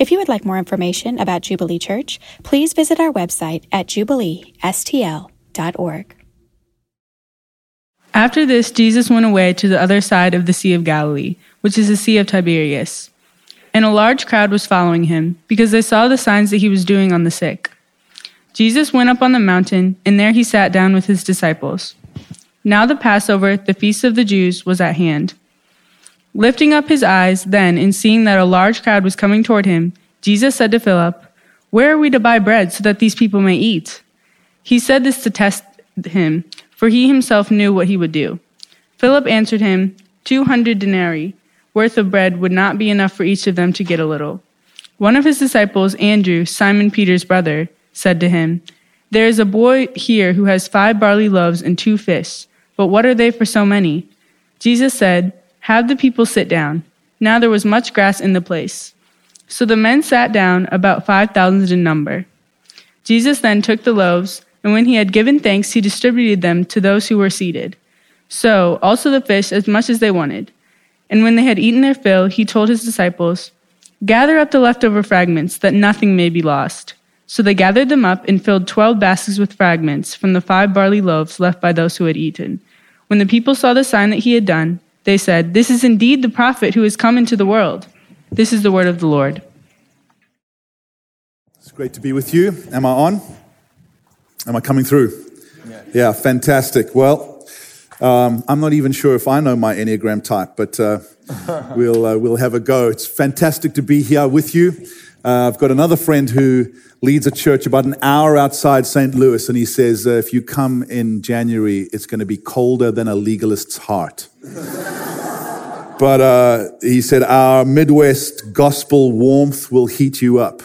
If you would like more information about Jubilee Church, please visit our website at jubileestl.org. After this, Jesus went away to the other side of the Sea of Galilee, which is the Sea of Tiberias. And a large crowd was following him, because they saw the signs that he was doing on the sick. Jesus went up on the mountain, and there he sat down with his disciples. Now the Passover, the feast of the Jews, was at hand. Lifting up his eyes, then, and seeing that a large crowd was coming toward him, Jesus said to Philip, Where are we to buy bread so that these people may eat? He said this to test him for he himself knew what he would do. Philip answered him, Two hundred denarii worth of bread would not be enough for each of them to get a little. One of his disciples, Andrew, Simon Peter's brother, said to him, There is a boy here who has five barley loaves and two fish, but what are they for so many? Jesus said, Have the people sit down. Now there was much grass in the place. So the men sat down, about five thousand in number. Jesus then took the loaves, and when he had given thanks, he distributed them to those who were seated. So also the fish, as much as they wanted. And when they had eaten their fill, he told his disciples, Gather up the leftover fragments, that nothing may be lost. So they gathered them up and filled twelve baskets with fragments from the five barley loaves left by those who had eaten. When the people saw the sign that he had done, they said, This is indeed the prophet who has come into the world. This is the word of the Lord. It's great to be with you. Am I on? Am I coming through? Yeah, yeah fantastic. Well, um, I'm not even sure if I know my Enneagram type, but uh, we'll, uh, we'll have a go. It's fantastic to be here with you. Uh, I've got another friend who leads a church about an hour outside St. Louis, and he says, uh, if you come in January, it's going to be colder than a legalist's heart. but uh, he said, our Midwest gospel warmth will heat you up.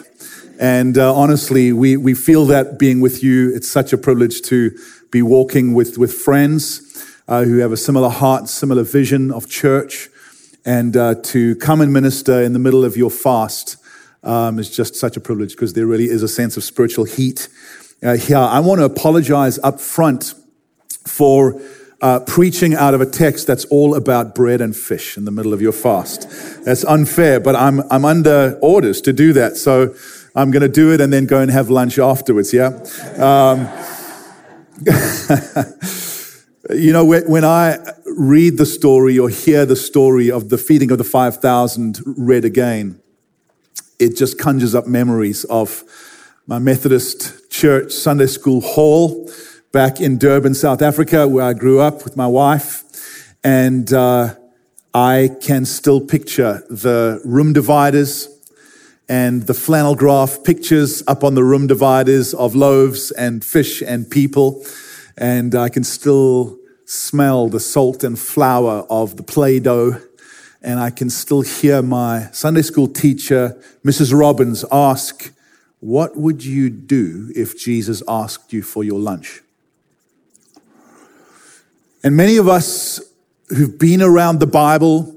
And uh, honestly, we, we feel that being with you. It's such a privilege to be walking with, with friends uh, who have a similar heart, similar vision of church. And uh, to come and minister in the middle of your fast um, is just such a privilege because there really is a sense of spiritual heat uh, here. I want to apologize up front for uh, preaching out of a text that's all about bread and fish in the middle of your fast. That's unfair, but I'm, I'm under orders to do that. So I'm going to do it and then go and have lunch afterwards, yeah? Um, you know, when I read the story or hear the story of the feeding of the 5,000 read again, it just conjures up memories of my Methodist church Sunday school hall back in Durban, South Africa, where I grew up with my wife. And uh, I can still picture the room dividers and the flannel graph pictures up on the room dividers of loaves and fish and people. And I can still smell the salt and flour of the Play Doh. And I can still hear my Sunday school teacher, Mrs. Robbins, ask, What would you do if Jesus asked you for your lunch? And many of us who've been around the Bible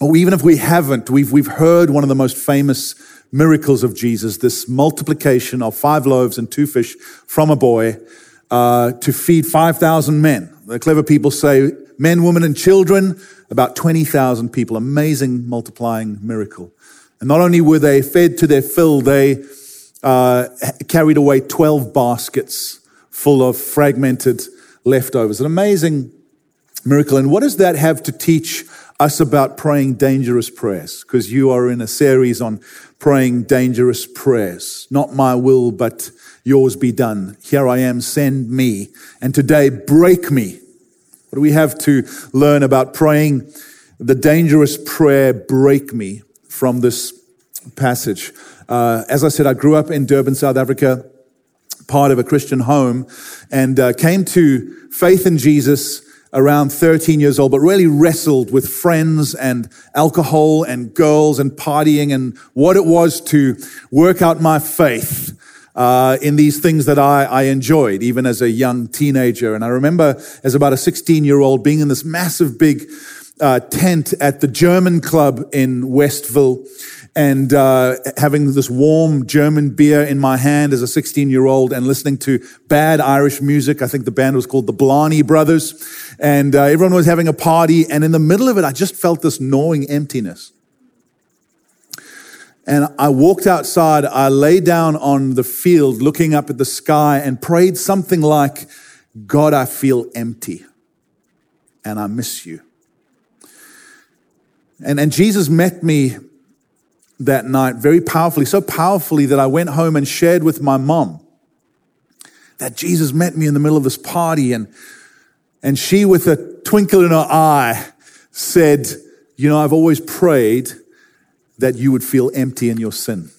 or even if we haven't, we've, we've heard one of the most famous miracles of Jesus, this multiplication of five loaves and two fish from a boy uh, to feed 5,000 men. The clever people say men, women, and children, about 20,000 people. Amazing multiplying miracle. And not only were they fed to their fill, they uh, carried away 12 baskets full of fragmented leftovers. An amazing miracle. And what does that have to teach us about praying dangerous prayers because you are in a series on praying dangerous prayers. Not my will, but yours be done. Here I am, send me. And today, break me. What do we have to learn about praying the dangerous prayer, break me, from this passage? Uh, as I said, I grew up in Durban, South Africa, part of a Christian home, and uh, came to faith in Jesus around 13 years old, but really wrestled with friends and alcohol and girls and partying and what it was to work out my faith. Uh, in these things that I, I enjoyed, even as a young teenager. And I remember as about a 16 year old being in this massive big uh, tent at the German club in Westville and uh, having this warm German beer in my hand as a 16 year old and listening to bad Irish music. I think the band was called the Blarney Brothers. And uh, everyone was having a party. And in the middle of it, I just felt this gnawing emptiness. And I walked outside, I lay down on the field looking up at the sky and prayed something like, God, I feel empty and I miss you. And, and Jesus met me that night very powerfully, so powerfully that I went home and shared with my mom that Jesus met me in the middle of this party and, and she with a twinkle in her eye said, you know, I've always prayed that you would feel empty in your sin.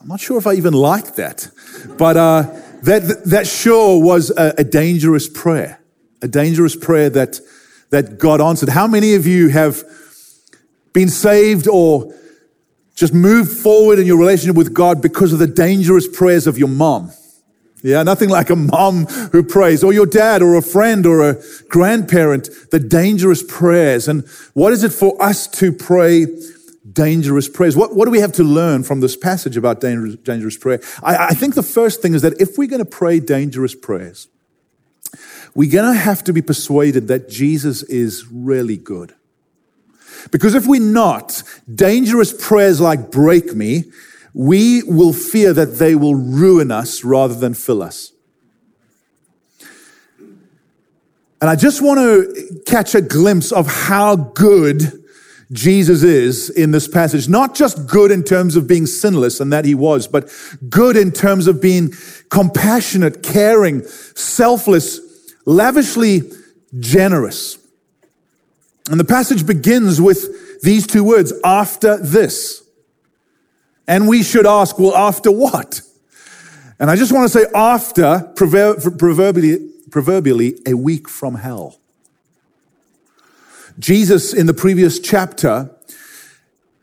I'm not sure if I even like that, but uh, that, that sure was a, a dangerous prayer, a dangerous prayer that, that God answered. How many of you have been saved or just moved forward in your relationship with God because of the dangerous prayers of your mom? Yeah, nothing like a mom who prays, or your dad, or a friend, or a grandparent, the dangerous prayers. And what is it for us to pray dangerous prayers? What, what do we have to learn from this passage about dangerous, dangerous prayer? I, I think the first thing is that if we're going to pray dangerous prayers, we're going to have to be persuaded that Jesus is really good. Because if we're not, dangerous prayers like break me we will fear that they will ruin us rather than fill us. And I just want to catch a glimpse of how good Jesus is in this passage. Not just good in terms of being sinless and that he was, but good in terms of being compassionate, caring, selfless, lavishly generous. And the passage begins with these two words, after this. And we should ask, well, after what? And I just want to say, after, proverbially, proverbially, a week from hell. Jesus, in the previous chapter,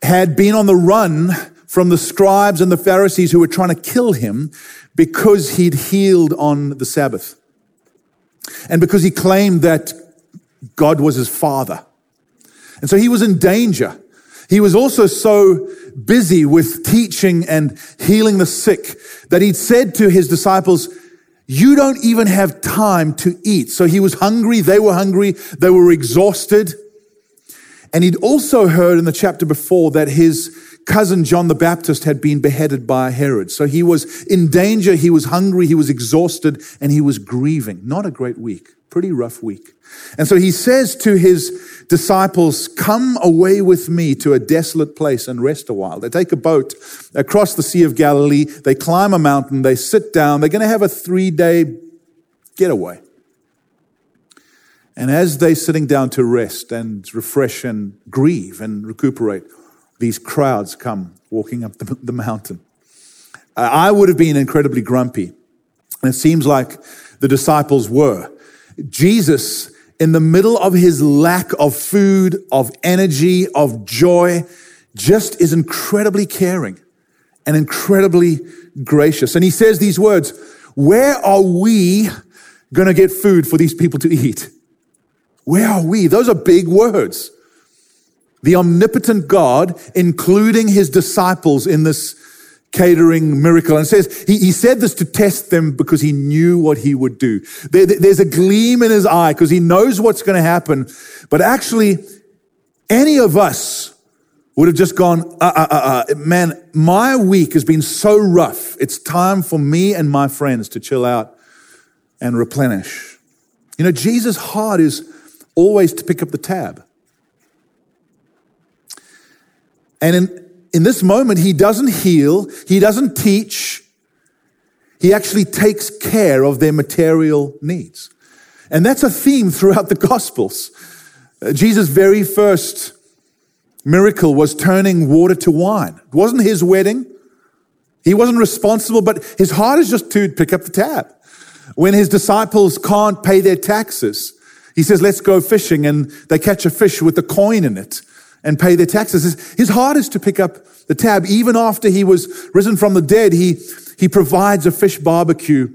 had been on the run from the scribes and the Pharisees who were trying to kill him because he'd healed on the Sabbath. And because he claimed that God was his father. And so he was in danger. He was also so busy with teaching and healing the sick that he'd said to his disciples, you don't even have time to eat. So he was hungry. They were hungry. They were exhausted. And he'd also heard in the chapter before that his cousin John the Baptist had been beheaded by Herod. So he was in danger. He was hungry. He was exhausted and he was grieving. Not a great week. Pretty rough week. And so he says to his disciples, Come away with me to a desolate place and rest a while. They take a boat across the Sea of Galilee. They climb a mountain. They sit down. They're going to have a three day getaway. And as they're sitting down to rest and refresh and grieve and recuperate, these crowds come walking up the, the mountain. I would have been incredibly grumpy. And it seems like the disciples were. Jesus, in the middle of his lack of food, of energy, of joy, just is incredibly caring and incredibly gracious. And he says these words Where are we going to get food for these people to eat? Where are we? Those are big words. The omnipotent God, including his disciples in this catering miracle. And says he, he said this to test them because he knew what he would do. There, there's a gleam in his eye because he knows what's going to happen. But actually, any of us would have just gone, uh, uh, uh, uh, man, my week has been so rough. It's time for me and my friends to chill out and replenish. You know, Jesus' heart is always to pick up the tab. And in, in this moment, he doesn't heal, he doesn't teach, he actually takes care of their material needs. And that's a theme throughout the Gospels. Uh, Jesus' very first miracle was turning water to wine. It wasn't his wedding. He wasn't responsible, but his heart is just to pick up the tab. When his disciples can't pay their taxes, he says, let's go fishing and they catch a fish with a coin in it and pay their taxes. His heart is to pick up the tab. Even after he was risen from the dead, he, he provides a fish barbecue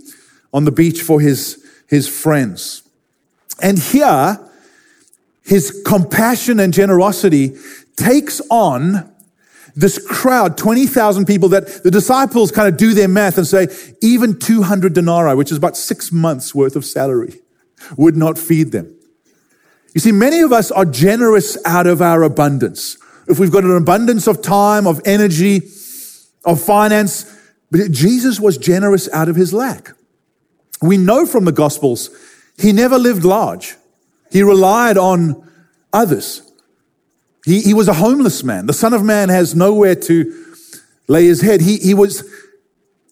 on the beach for his, his friends. And here, his compassion and generosity takes on this crowd, 20,000 people that the disciples kind of do their math and say, even 200 denarii, which is about six months worth of salary, would not feed them. You see, many of us are generous out of our abundance. if we've got an abundance of time, of energy, of finance. But Jesus was generous out of his lack. We know from the Gospels, he never lived large. He relied on others. He, he was a homeless man. The Son of Man has nowhere to lay his head. He, he, was,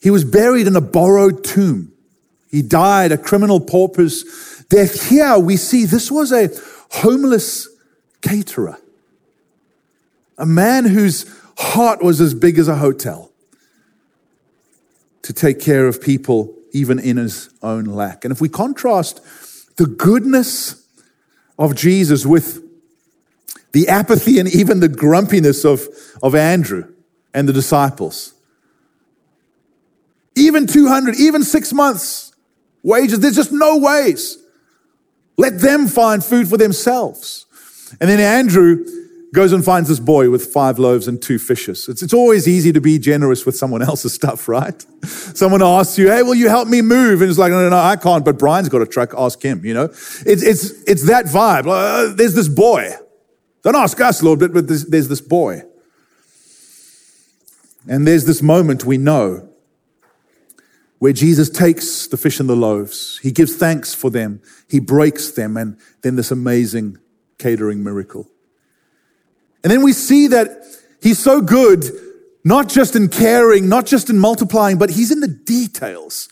he was buried in a borrowed tomb. He died a criminal pauper's death. Here we see this was a homeless caterer, a man whose heart was as big as a hotel to take care of people even in his own lack. And if we contrast the goodness of Jesus with the apathy and even the grumpiness of, of Andrew and the disciples, even 200, even six months wages, there's just no ways. Let them find food for themselves. And then Andrew goes and finds this boy with five loaves and two fishes. It's, it's always easy to be generous with someone else's stuff, right? Someone asks you, hey, will you help me move? And it's like, no, no, no, I can't, but Brian's got a truck, ask him, you know? It's, it's, it's that vibe. Uh, there's this boy. Don't ask us, Lord, but, but there's, there's this boy. And there's this moment we know where Jesus takes the fish and the loaves. He gives thanks for them. He breaks them. And then this amazing catering miracle. And then we see that he's so good, not just in caring, not just in multiplying, but he's in the details.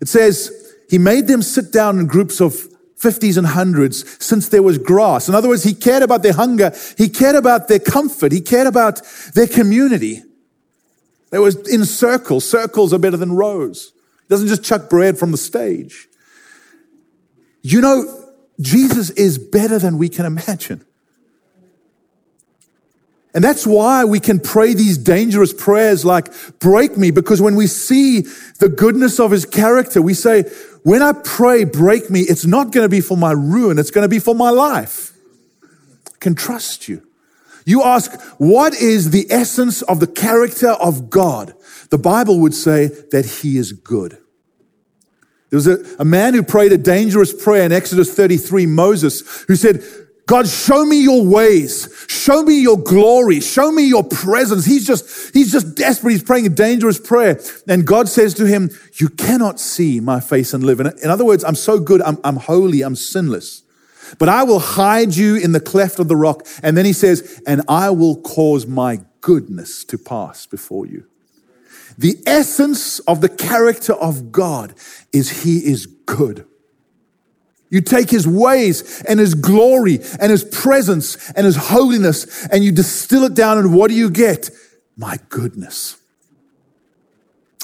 It says, he made them sit down in groups of 50s and hundreds since there was grass. In other words, he cared about their hunger. He cared about their comfort. He cared about their community. They was in circles. Circles are better than rows. He doesn't just chuck bread from the stage. You know, Jesus is better than we can imagine. And that's why we can pray these dangerous prayers like, break me, because when we see the goodness of his character, we say, when I pray, break me, it's not going to be for my ruin, it's going to be for my life. I can trust you. You ask, what is the essence of the character of God? The Bible would say that he is good. There was a, a man who prayed a dangerous prayer in Exodus 33, Moses, who said, God, show me your ways. Show me your glory. Show me your presence. He's just, he's just desperate. He's praying a dangerous prayer. And God says to him, you cannot see my face and live. In other words, I'm so good. I'm, I'm holy. I'm sinless. But I will hide you in the cleft of the rock. And then he says, and I will cause my goodness to pass before you. The essence of the character of God is he is good. You take his ways and his glory and his presence and his holiness and you distill it down and what do you get? My goodness.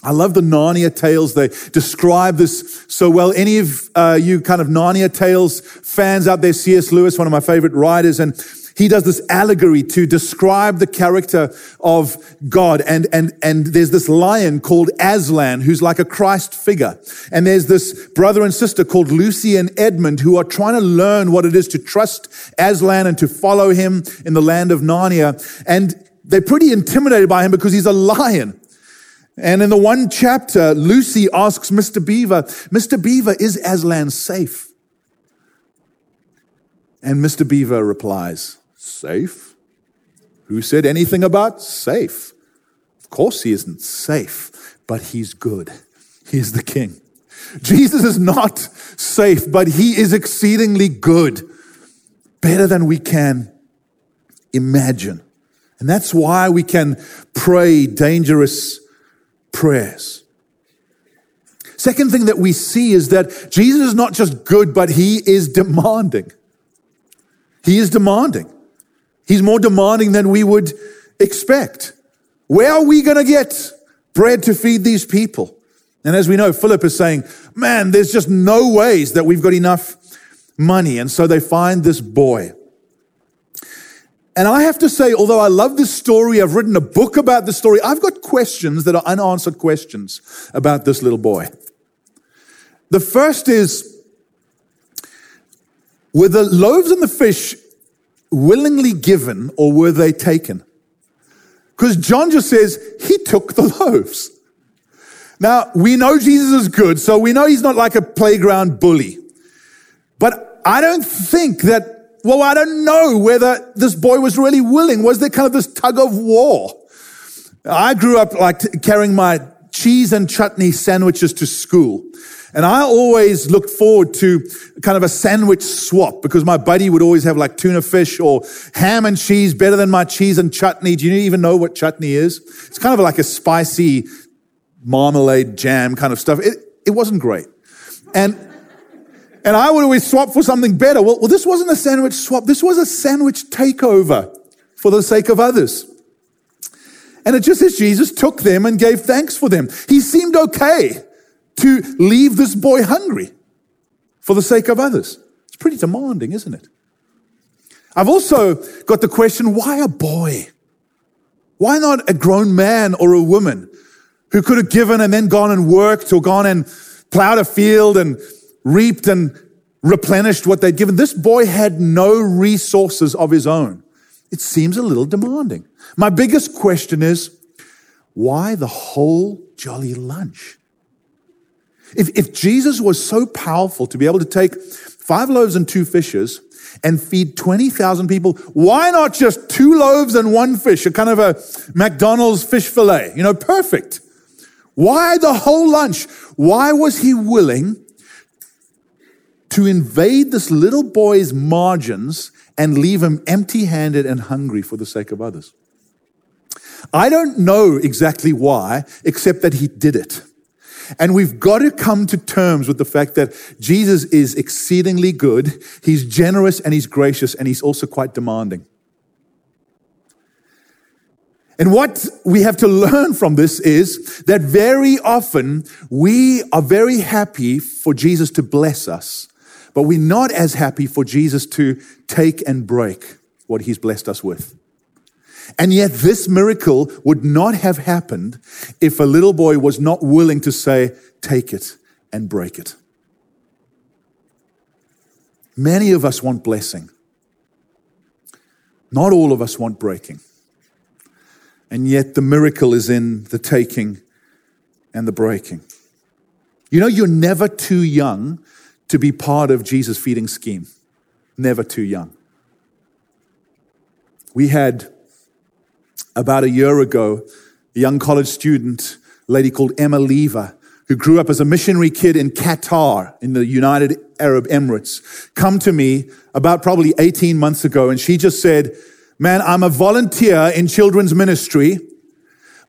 I love the Narnia tales. They describe this so well. Any of uh, you kind of Narnia tales fans out there, C.S. Lewis, one of my favorite writers, and he does this allegory to describe the character of God. And, and, and there's this lion called Aslan who's like a Christ figure. And there's this brother and sister called Lucy and Edmund who are trying to learn what it is to trust Aslan and to follow him in the land of Narnia. And they're pretty intimidated by him because he's a lion. And in the one chapter, Lucy asks Mr. Beaver, Mr. Beaver, is Aslan safe? And Mr. Beaver replies, Safe? Who said anything about safe? Of course, he isn't safe, but he's good. He is the king. Jesus is not safe, but he is exceedingly good, better than we can imagine. And that's why we can pray dangerous prayers. Second thing that we see is that Jesus is not just good, but he is demanding. He is demanding. He's more demanding than we would expect. Where are we going to get bread to feed these people? And as we know, Philip is saying, man, there's just no ways that we've got enough money. And so they find this boy. And I have to say, although I love this story, I've written a book about the story, I've got questions that are unanswered questions about this little boy. The first is, were the loaves and the fish willingly given or were they taken? Because John just says he took the loaves. Now, we know Jesus is good, so we know he's not like a playground bully. But I don't think that well, I don't know whether this boy was really willing. Was there kind of this tug of war? I grew up like carrying my cheese and chutney sandwiches to school. And I always looked forward to kind of a sandwich swap because my buddy would always have like tuna fish or ham and cheese better than my cheese and chutney. Do you even know what chutney is? It's kind of like a spicy marmalade jam kind of stuff. It, it wasn't great. And, and I would always swap for something better. Well, well, this wasn't a sandwich swap. This was a sandwich takeover for the sake of others. And it just says Jesus took them and gave thanks for them. He seemed okay to leave this boy hungry for the sake of others. It's pretty demanding, isn't it? I've also got the question why a boy? Why not a grown man or a woman who could have given and then gone and worked or gone and plowed a field and reaped and replenished what they'd given? This boy had no resources of his own. It seems a little demanding. My biggest question is why the whole jolly lunch? If, if Jesus was so powerful to be able to take five loaves and two fishes and feed 20,000 people, why not just two loaves and one fish, a kind of a McDonald's fish fillet? You know, perfect. Why the whole lunch? Why was he willing to invade this little boy's margins and leave him empty handed and hungry for the sake of others? I don't know exactly why, except that he did it. And we've got to come to terms with the fact that Jesus is exceedingly good, he's generous and he's gracious, and he's also quite demanding. And what we have to learn from this is that very often we are very happy for Jesus to bless us, but we're not as happy for Jesus to take and break what he's blessed us with. And yet, this miracle would not have happened if a little boy was not willing to say, Take it and break it. Many of us want blessing. Not all of us want breaking. And yet, the miracle is in the taking and the breaking. You know, you're never too young to be part of Jesus' feeding scheme. Never too young. We had about a year ago, a young college student, a lady called Emma Lever, who grew up as a missionary kid in Qatar in the United Arab Emirates, come to me about probably 18 months ago. And she just said, man, I'm a volunteer in children's ministry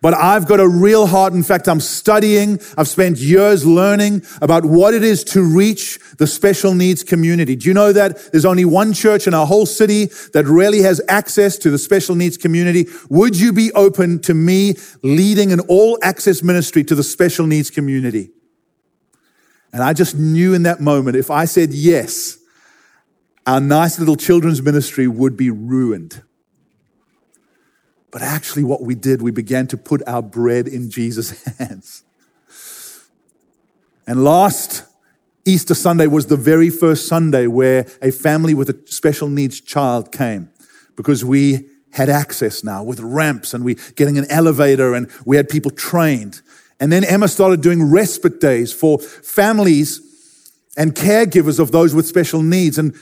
but I've got a real heart. In fact, I'm studying. I've spent years learning about what it is to reach the special needs community. Do you know that there's only one church in our whole city that really has access to the special needs community? Would you be open to me leading an all access ministry to the special needs community? And I just knew in that moment, if I said yes, our nice little children's ministry would be ruined. But actually, what we did, we began to put our bread in Jesus' hands. And last Easter Sunday was the very first Sunday where a family with a special needs child came because we had access now with ramps and we getting an elevator and we had people trained. And then Emma started doing respite days for families and caregivers of those with special needs. And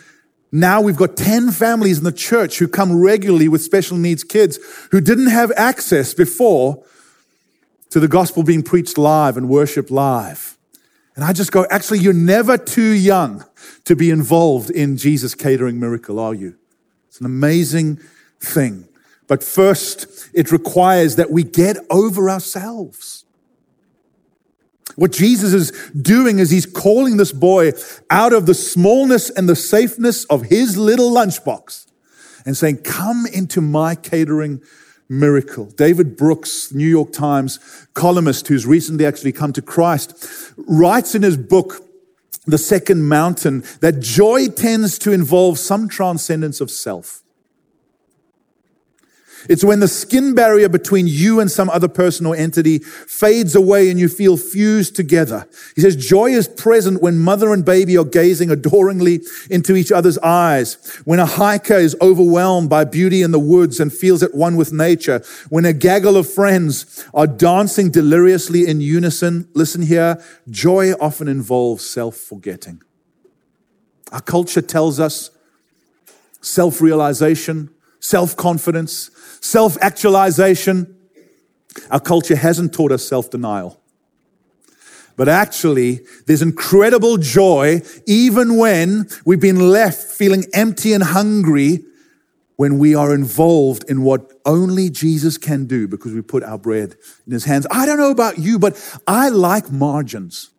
now we've got 10 families in the church who come regularly with special needs kids who didn't have access before to the gospel being preached live and worshiped live. And I just go, actually, you're never too young to be involved in Jesus' catering miracle, are you? It's an amazing thing. But first, it requires that we get over ourselves. What Jesus is doing is he's calling this boy out of the smallness and the safeness of his little lunchbox and saying, Come into my catering miracle. David Brooks, New York Times columnist who's recently actually come to Christ, writes in his book, The Second Mountain, that joy tends to involve some transcendence of self. It's when the skin barrier between you and some other person or entity fades away and you feel fused together. He says, joy is present when mother and baby are gazing adoringly into each other's eyes. When a hiker is overwhelmed by beauty in the woods and feels at one with nature. When a gaggle of friends are dancing deliriously in unison. Listen here. Joy often involves self-forgetting. Our culture tells us self realization, self confidence, self actualization. Our culture hasn't taught us self denial. But actually, there's incredible joy even when we've been left feeling empty and hungry when we are involved in what only Jesus can do because we put our bread in his hands. I don't know about you, but I like margins.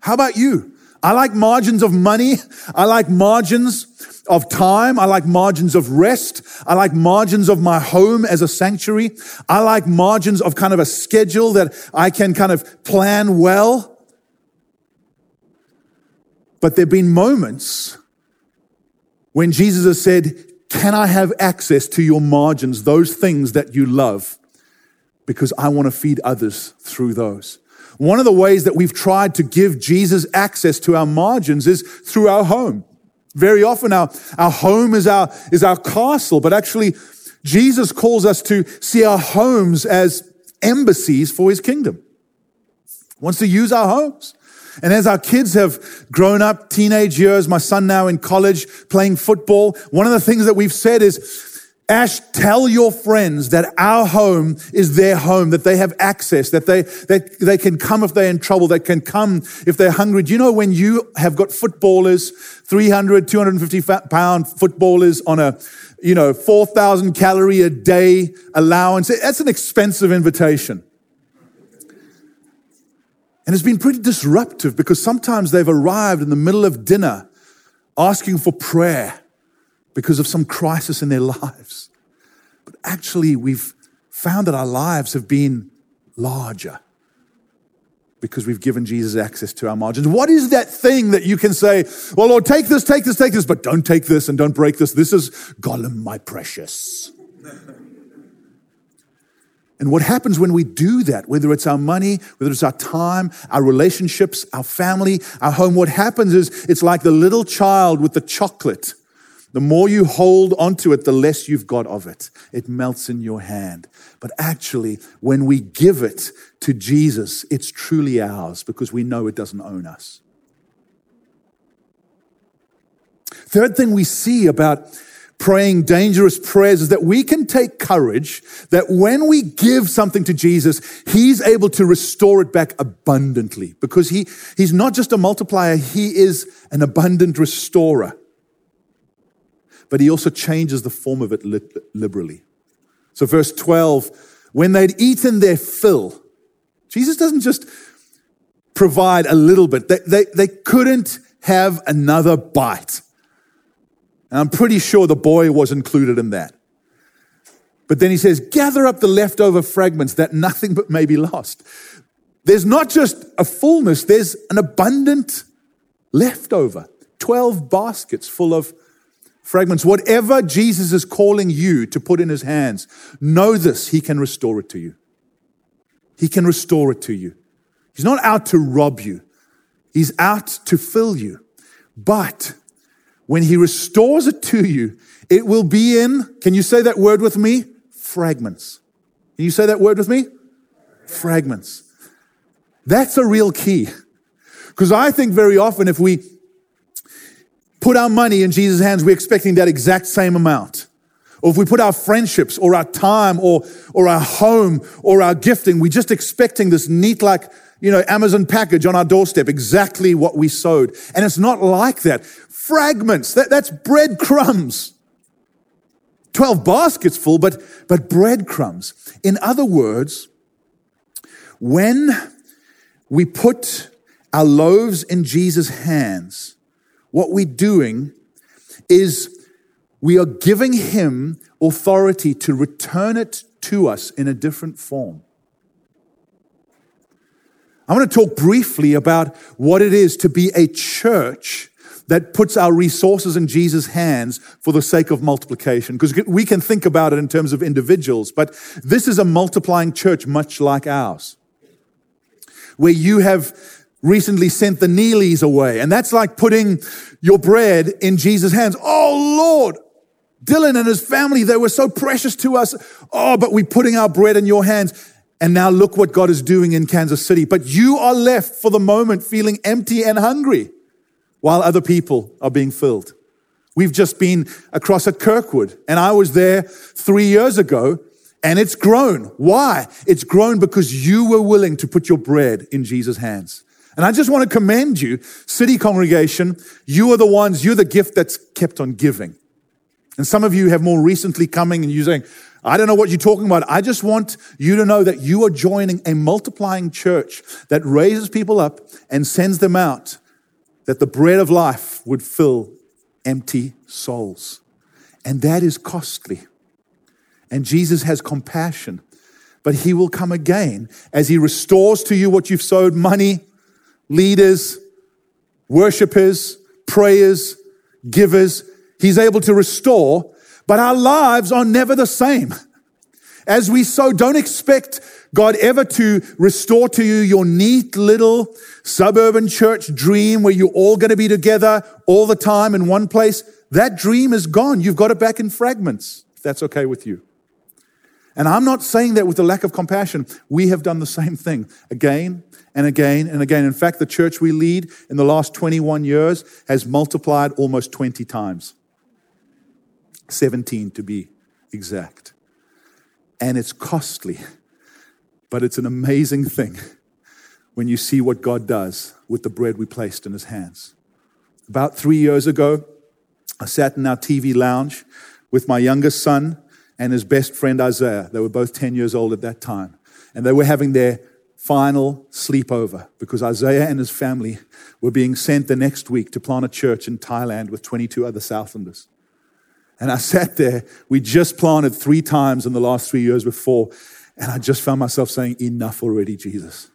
How about you? I like margins of money. I like margins of time. I like margins of rest. I like margins of my home as a sanctuary. I like margins of kind of a schedule that I can kind of plan well. But there have been moments when Jesus has said, Can I have access to your margins, those things that you love? Because I want to feed others through those. One of the ways that we've tried to give Jesus access to our margins is through our home. Very often our, our home is our, is our castle, but actually Jesus calls us to see our homes as embassies for his kingdom. He wants to use our homes. And as our kids have grown up, teenage years, my son now in college playing football, one of the things that we've said is, Ash, tell your friends that our home is their home, that they have access, that they, that they can come if they're in trouble, they can come if they're hungry. Do you know when you have got footballers, 300, 250 pound footballers on a, you know, 4,000 calorie a day allowance? That's an expensive invitation. And it's been pretty disruptive because sometimes they've arrived in the middle of dinner asking for prayer because of some crisis in their lives. But actually, we've found that our lives have been larger because we've given Jesus access to our margins. What is that thing that you can say, well, Lord, take this, take this, take this, but don't take this and don't break this? This is Gollum, my precious. And what happens when we do that, whether it's our money, whether it's our time, our relationships, our family, our home, what happens is it's like the little child with the chocolate the more you hold onto it, the less you've got of it. It melts in your hand. But actually, when we give it to Jesus, it's truly ours because we know it doesn't own us. Third thing we see about praying dangerous prayers is that we can take courage that when we give something to Jesus, he's able to restore it back abundantly because he, he's not just a multiplier, he is an abundant restorer but he also changes the form of it liberally. So, verse 12, when they'd eaten their fill, Jesus doesn't just provide a little bit, they, they, they couldn't have another bite. And I'm pretty sure the boy was included in that. But then he says, gather up the leftover fragments that nothing but may be lost. There's not just a fullness, there's an abundant leftover. 12 baskets full of fragments, whatever Jesus is calling you to put in his hands, know this, he can restore it to you. He can restore it to you. He's not out to rob you, he's out to fill you. But when he restores it to you, it will be in, can you say that word with me? Fragments. Can you say that word with me? Fragments. That's a real key. Because I think very often if we put our money in Jesus' hands, we're expecting that exact same amount. Or if we put our friendships or our time or, or our home or our gifting, we're just expecting this neat, like, you know, Amazon package on our doorstep, exactly what we sowed. And it's not like that. Fragments, that, that's breadcrumbs. 12 baskets full, but, but breadcrumbs. In other words, when we put our loaves in Jesus' hands, what we're doing is we are giving him authority to return it to us in a different form. I want to talk briefly about what it is to be a church that puts our resources in Jesus' hands for the sake of multiplication. Because we can think about it in terms of individuals, but this is a multiplying church much like ours, where you have recently sent the Neelys away. And that's like putting your bread in Jesus' hands. Oh Lord, Dylan and his family, they were so precious to us. Oh, but we're putting our bread in your hands. And now look what God is doing in Kansas City. But you are left for the moment feeling empty and hungry while other people are being filled. We've just been across at Kirkwood, and I was there three years ago, and it's grown. Why? It's grown because you were willing to put your bread in Jesus' hands. And I just want to commend you, city congregation. You are the ones, you're the gift that's kept on giving. And some of you have more recently coming and you're saying, I don't know what you're talking about. I just want you to know that you are joining a multiplying church that raises people up and sends them out, that the bread of life would fill empty souls. And that is costly. And Jesus has compassion, but he will come again as he restores to you what you've sowed money, leaders, worshipers, prayers, givers. He's able to restore, but our lives are never the same. As we sow, don't expect God ever to restore to you your neat little suburban church dream where you're all going to be together all the time in one place. That dream is gone. You've got it back in fragments, if that's okay with you. And I'm not saying that with a lack of compassion. We have done the same thing again and again and again. In fact, the church we lead in the last 21 years has multiplied almost 20 times. 17 to be exact. And it's costly, but it's an amazing thing when you see what God does with the bread we placed in his hands. About three years ago, I sat in our TV lounge with my youngest son and his best friend Isaiah. They were both 10 years old at that time. And they were having their final sleepover because Isaiah and his family were being sent the next week to plant a church in Thailand with 22 other Southlanders. And I sat there. We just planted three times in the last three years before. And I just found myself saying, Enough already, Jesus.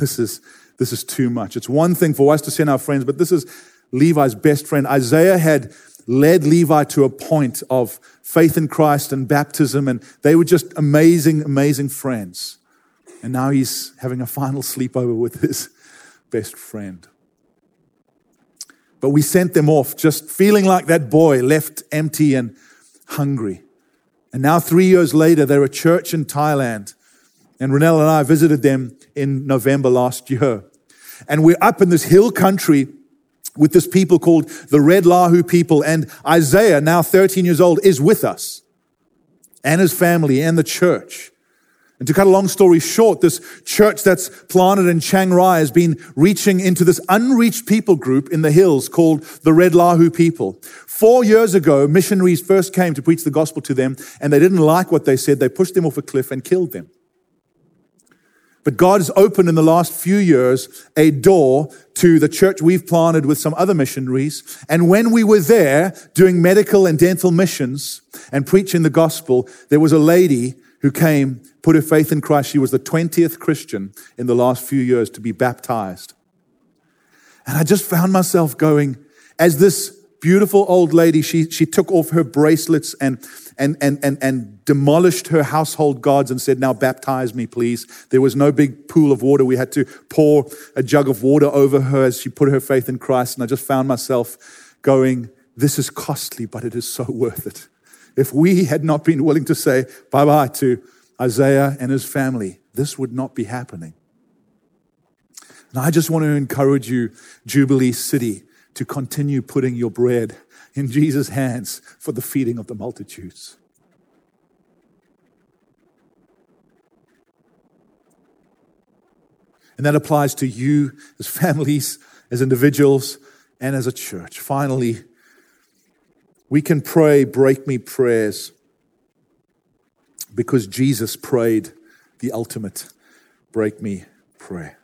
This is, this is too much. It's one thing for us to send our friends, but this is Levi's best friend. Isaiah had led Levi to a point of faith in Christ and baptism, and they were just amazing, amazing friends. And now he's having a final sleepover with his best friend. But we sent them off just feeling like that boy left empty and hungry. And now, three years later, they're a church in Thailand. And Renelle and I visited them in November last year. And we're up in this hill country with this people called the Red Lahu people. And Isaiah, now 13 years old, is with us and his family and the church. And to cut a long story short, this church that's planted in Chiang Rai has been reaching into this unreached people group in the hills called the Red Lahu people. Four years ago, missionaries first came to preach the gospel to them, and they didn't like what they said. They pushed them off a cliff and killed them. But God has opened in the last few years a door to the church we've planted with some other missionaries. And when we were there doing medical and dental missions and preaching the gospel, there was a lady who came, put her faith in Christ. She was the 20th Christian in the last few years to be baptized. And I just found myself going, as this beautiful old lady, she, she took off her bracelets and, and, and, and, and demolished her household gods and said, Now baptize me, please. There was no big pool of water. We had to pour a jug of water over her as she put her faith in Christ. And I just found myself going, This is costly, but it is so worth it. If we had not been willing to say bye bye to Isaiah and his family, this would not be happening. And I just want to encourage you, Jubilee City, to continue putting your bread in Jesus' hands for the feeding of the multitudes. And that applies to you as families, as individuals, and as a church. Finally, we can pray break me prayers because Jesus prayed the ultimate break me prayer.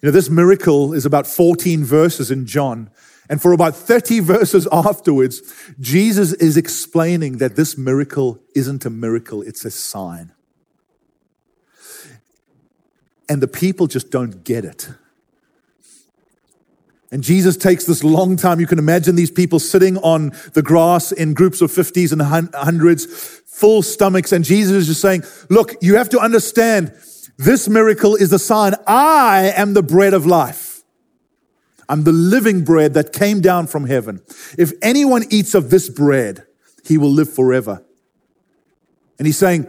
You know, this miracle is about 14 verses in John. And for about 30 verses afterwards, Jesus is explaining that this miracle isn't a miracle, it's a sign. And the people just don't get it. And Jesus takes this long time. You can imagine these people sitting on the grass in groups of 50s and hundreds, full stomachs. And Jesus is just saying, Look, you have to understand this miracle is the sign I am the bread of life. I'm the living bread that came down from heaven. If anyone eats of this bread, he will live forever. And he's saying,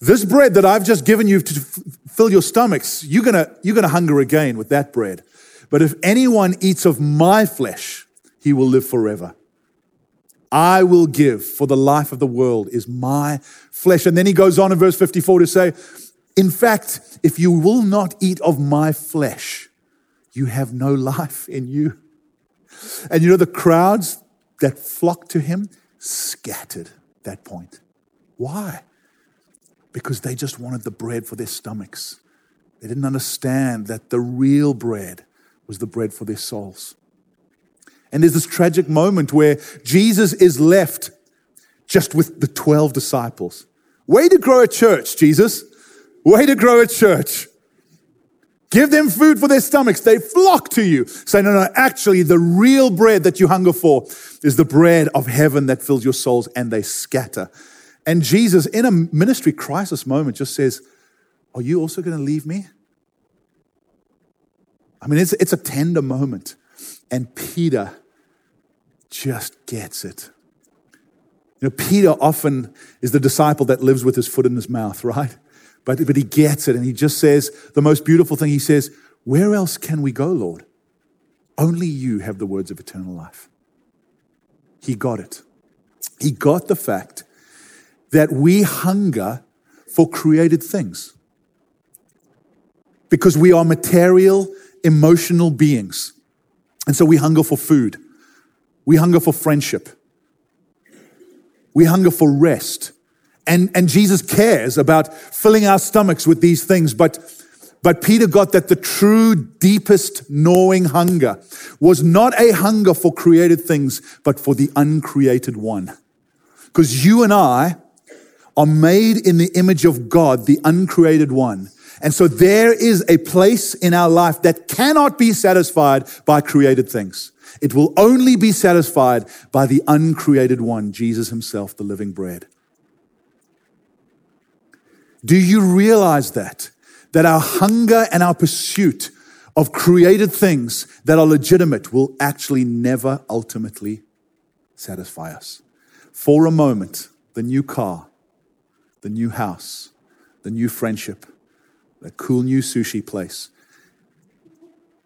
This bread that I've just given you to fill your stomachs, you're gonna, you're gonna hunger again with that bread. But if anyone eats of my flesh, he will live forever. I will give, for the life of the world is my flesh. And then he goes on in verse 54 to say, In fact, if you will not eat of my flesh, you have no life in you. And you know, the crowds that flocked to him scattered that point. Why? Because they just wanted the bread for their stomachs. They didn't understand that the real bread was the bread for their souls. And there's this tragic moment where Jesus is left just with the 12 disciples. Way to grow a church, Jesus. Way to grow a church. Give them food for their stomachs. They flock to you. Say, no, no, actually, the real bread that you hunger for is the bread of heaven that fills your souls, and they scatter. And Jesus, in a ministry crisis moment, just says, Are you also going to leave me? I mean, it's, it's a tender moment. And Peter just gets it. You know, Peter often is the disciple that lives with his foot in his mouth, right? But, but he gets it and he just says the most beautiful thing. He says, Where else can we go, Lord? Only you have the words of eternal life. He got it. He got the fact that we hunger for created things because we are material, emotional beings. And so we hunger for food, we hunger for friendship, we hunger for rest. And, and Jesus cares about filling our stomachs with these things, but, but Peter got that the true, deepest, gnawing hunger was not a hunger for created things, but for the uncreated one. Because you and I are made in the image of God, the uncreated one. And so there is a place in our life that cannot be satisfied by created things. It will only be satisfied by the uncreated one, Jesus himself, the living bread. Do you realize that? That our hunger and our pursuit of created things that are legitimate will actually never ultimately satisfy us. For a moment, the new car, the new house, the new friendship, the cool new sushi place,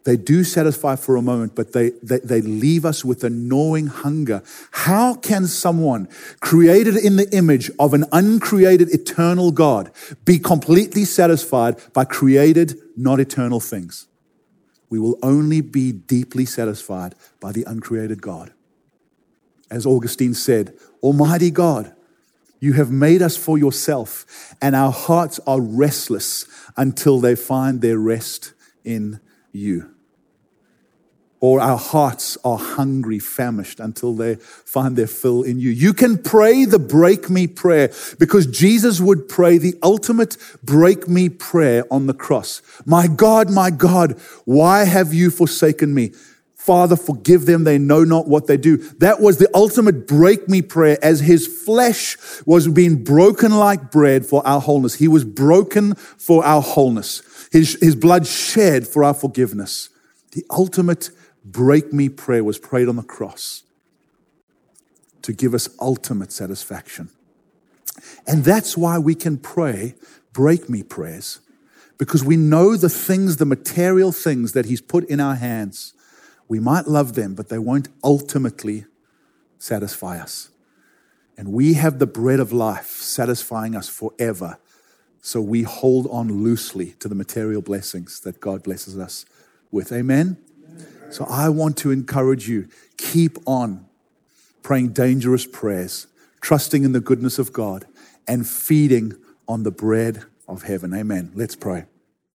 they do satisfy for a moment, but they, they, they leave us with a gnawing hunger. How can someone created in the image of an uncreated eternal God be completely satisfied by created, not eternal things? We will only be deeply satisfied by the uncreated God. As Augustine said, Almighty God, you have made us for yourself, and our hearts are restless until they find their rest in you or our hearts are hungry, famished until they find their fill in you. You can pray the break me prayer because Jesus would pray the ultimate break me prayer on the cross. My God, my God, why have you forsaken me? Father, forgive them. They know not what they do. That was the ultimate break me prayer as his flesh was being broken like bread for our wholeness. He was broken for our wholeness. His, his blood shed for our forgiveness. The ultimate break me prayer was prayed on the cross to give us ultimate satisfaction. And that's why we can pray break me prayers because we know the things, the material things that He's put in our hands. We might love them, but they won't ultimately satisfy us. And we have the bread of life satisfying us forever. So we hold on loosely to the material blessings that God blesses us with. Amen. So I want to encourage you keep on praying dangerous prayers, trusting in the goodness of God, and feeding on the bread of heaven. Amen. Let's pray.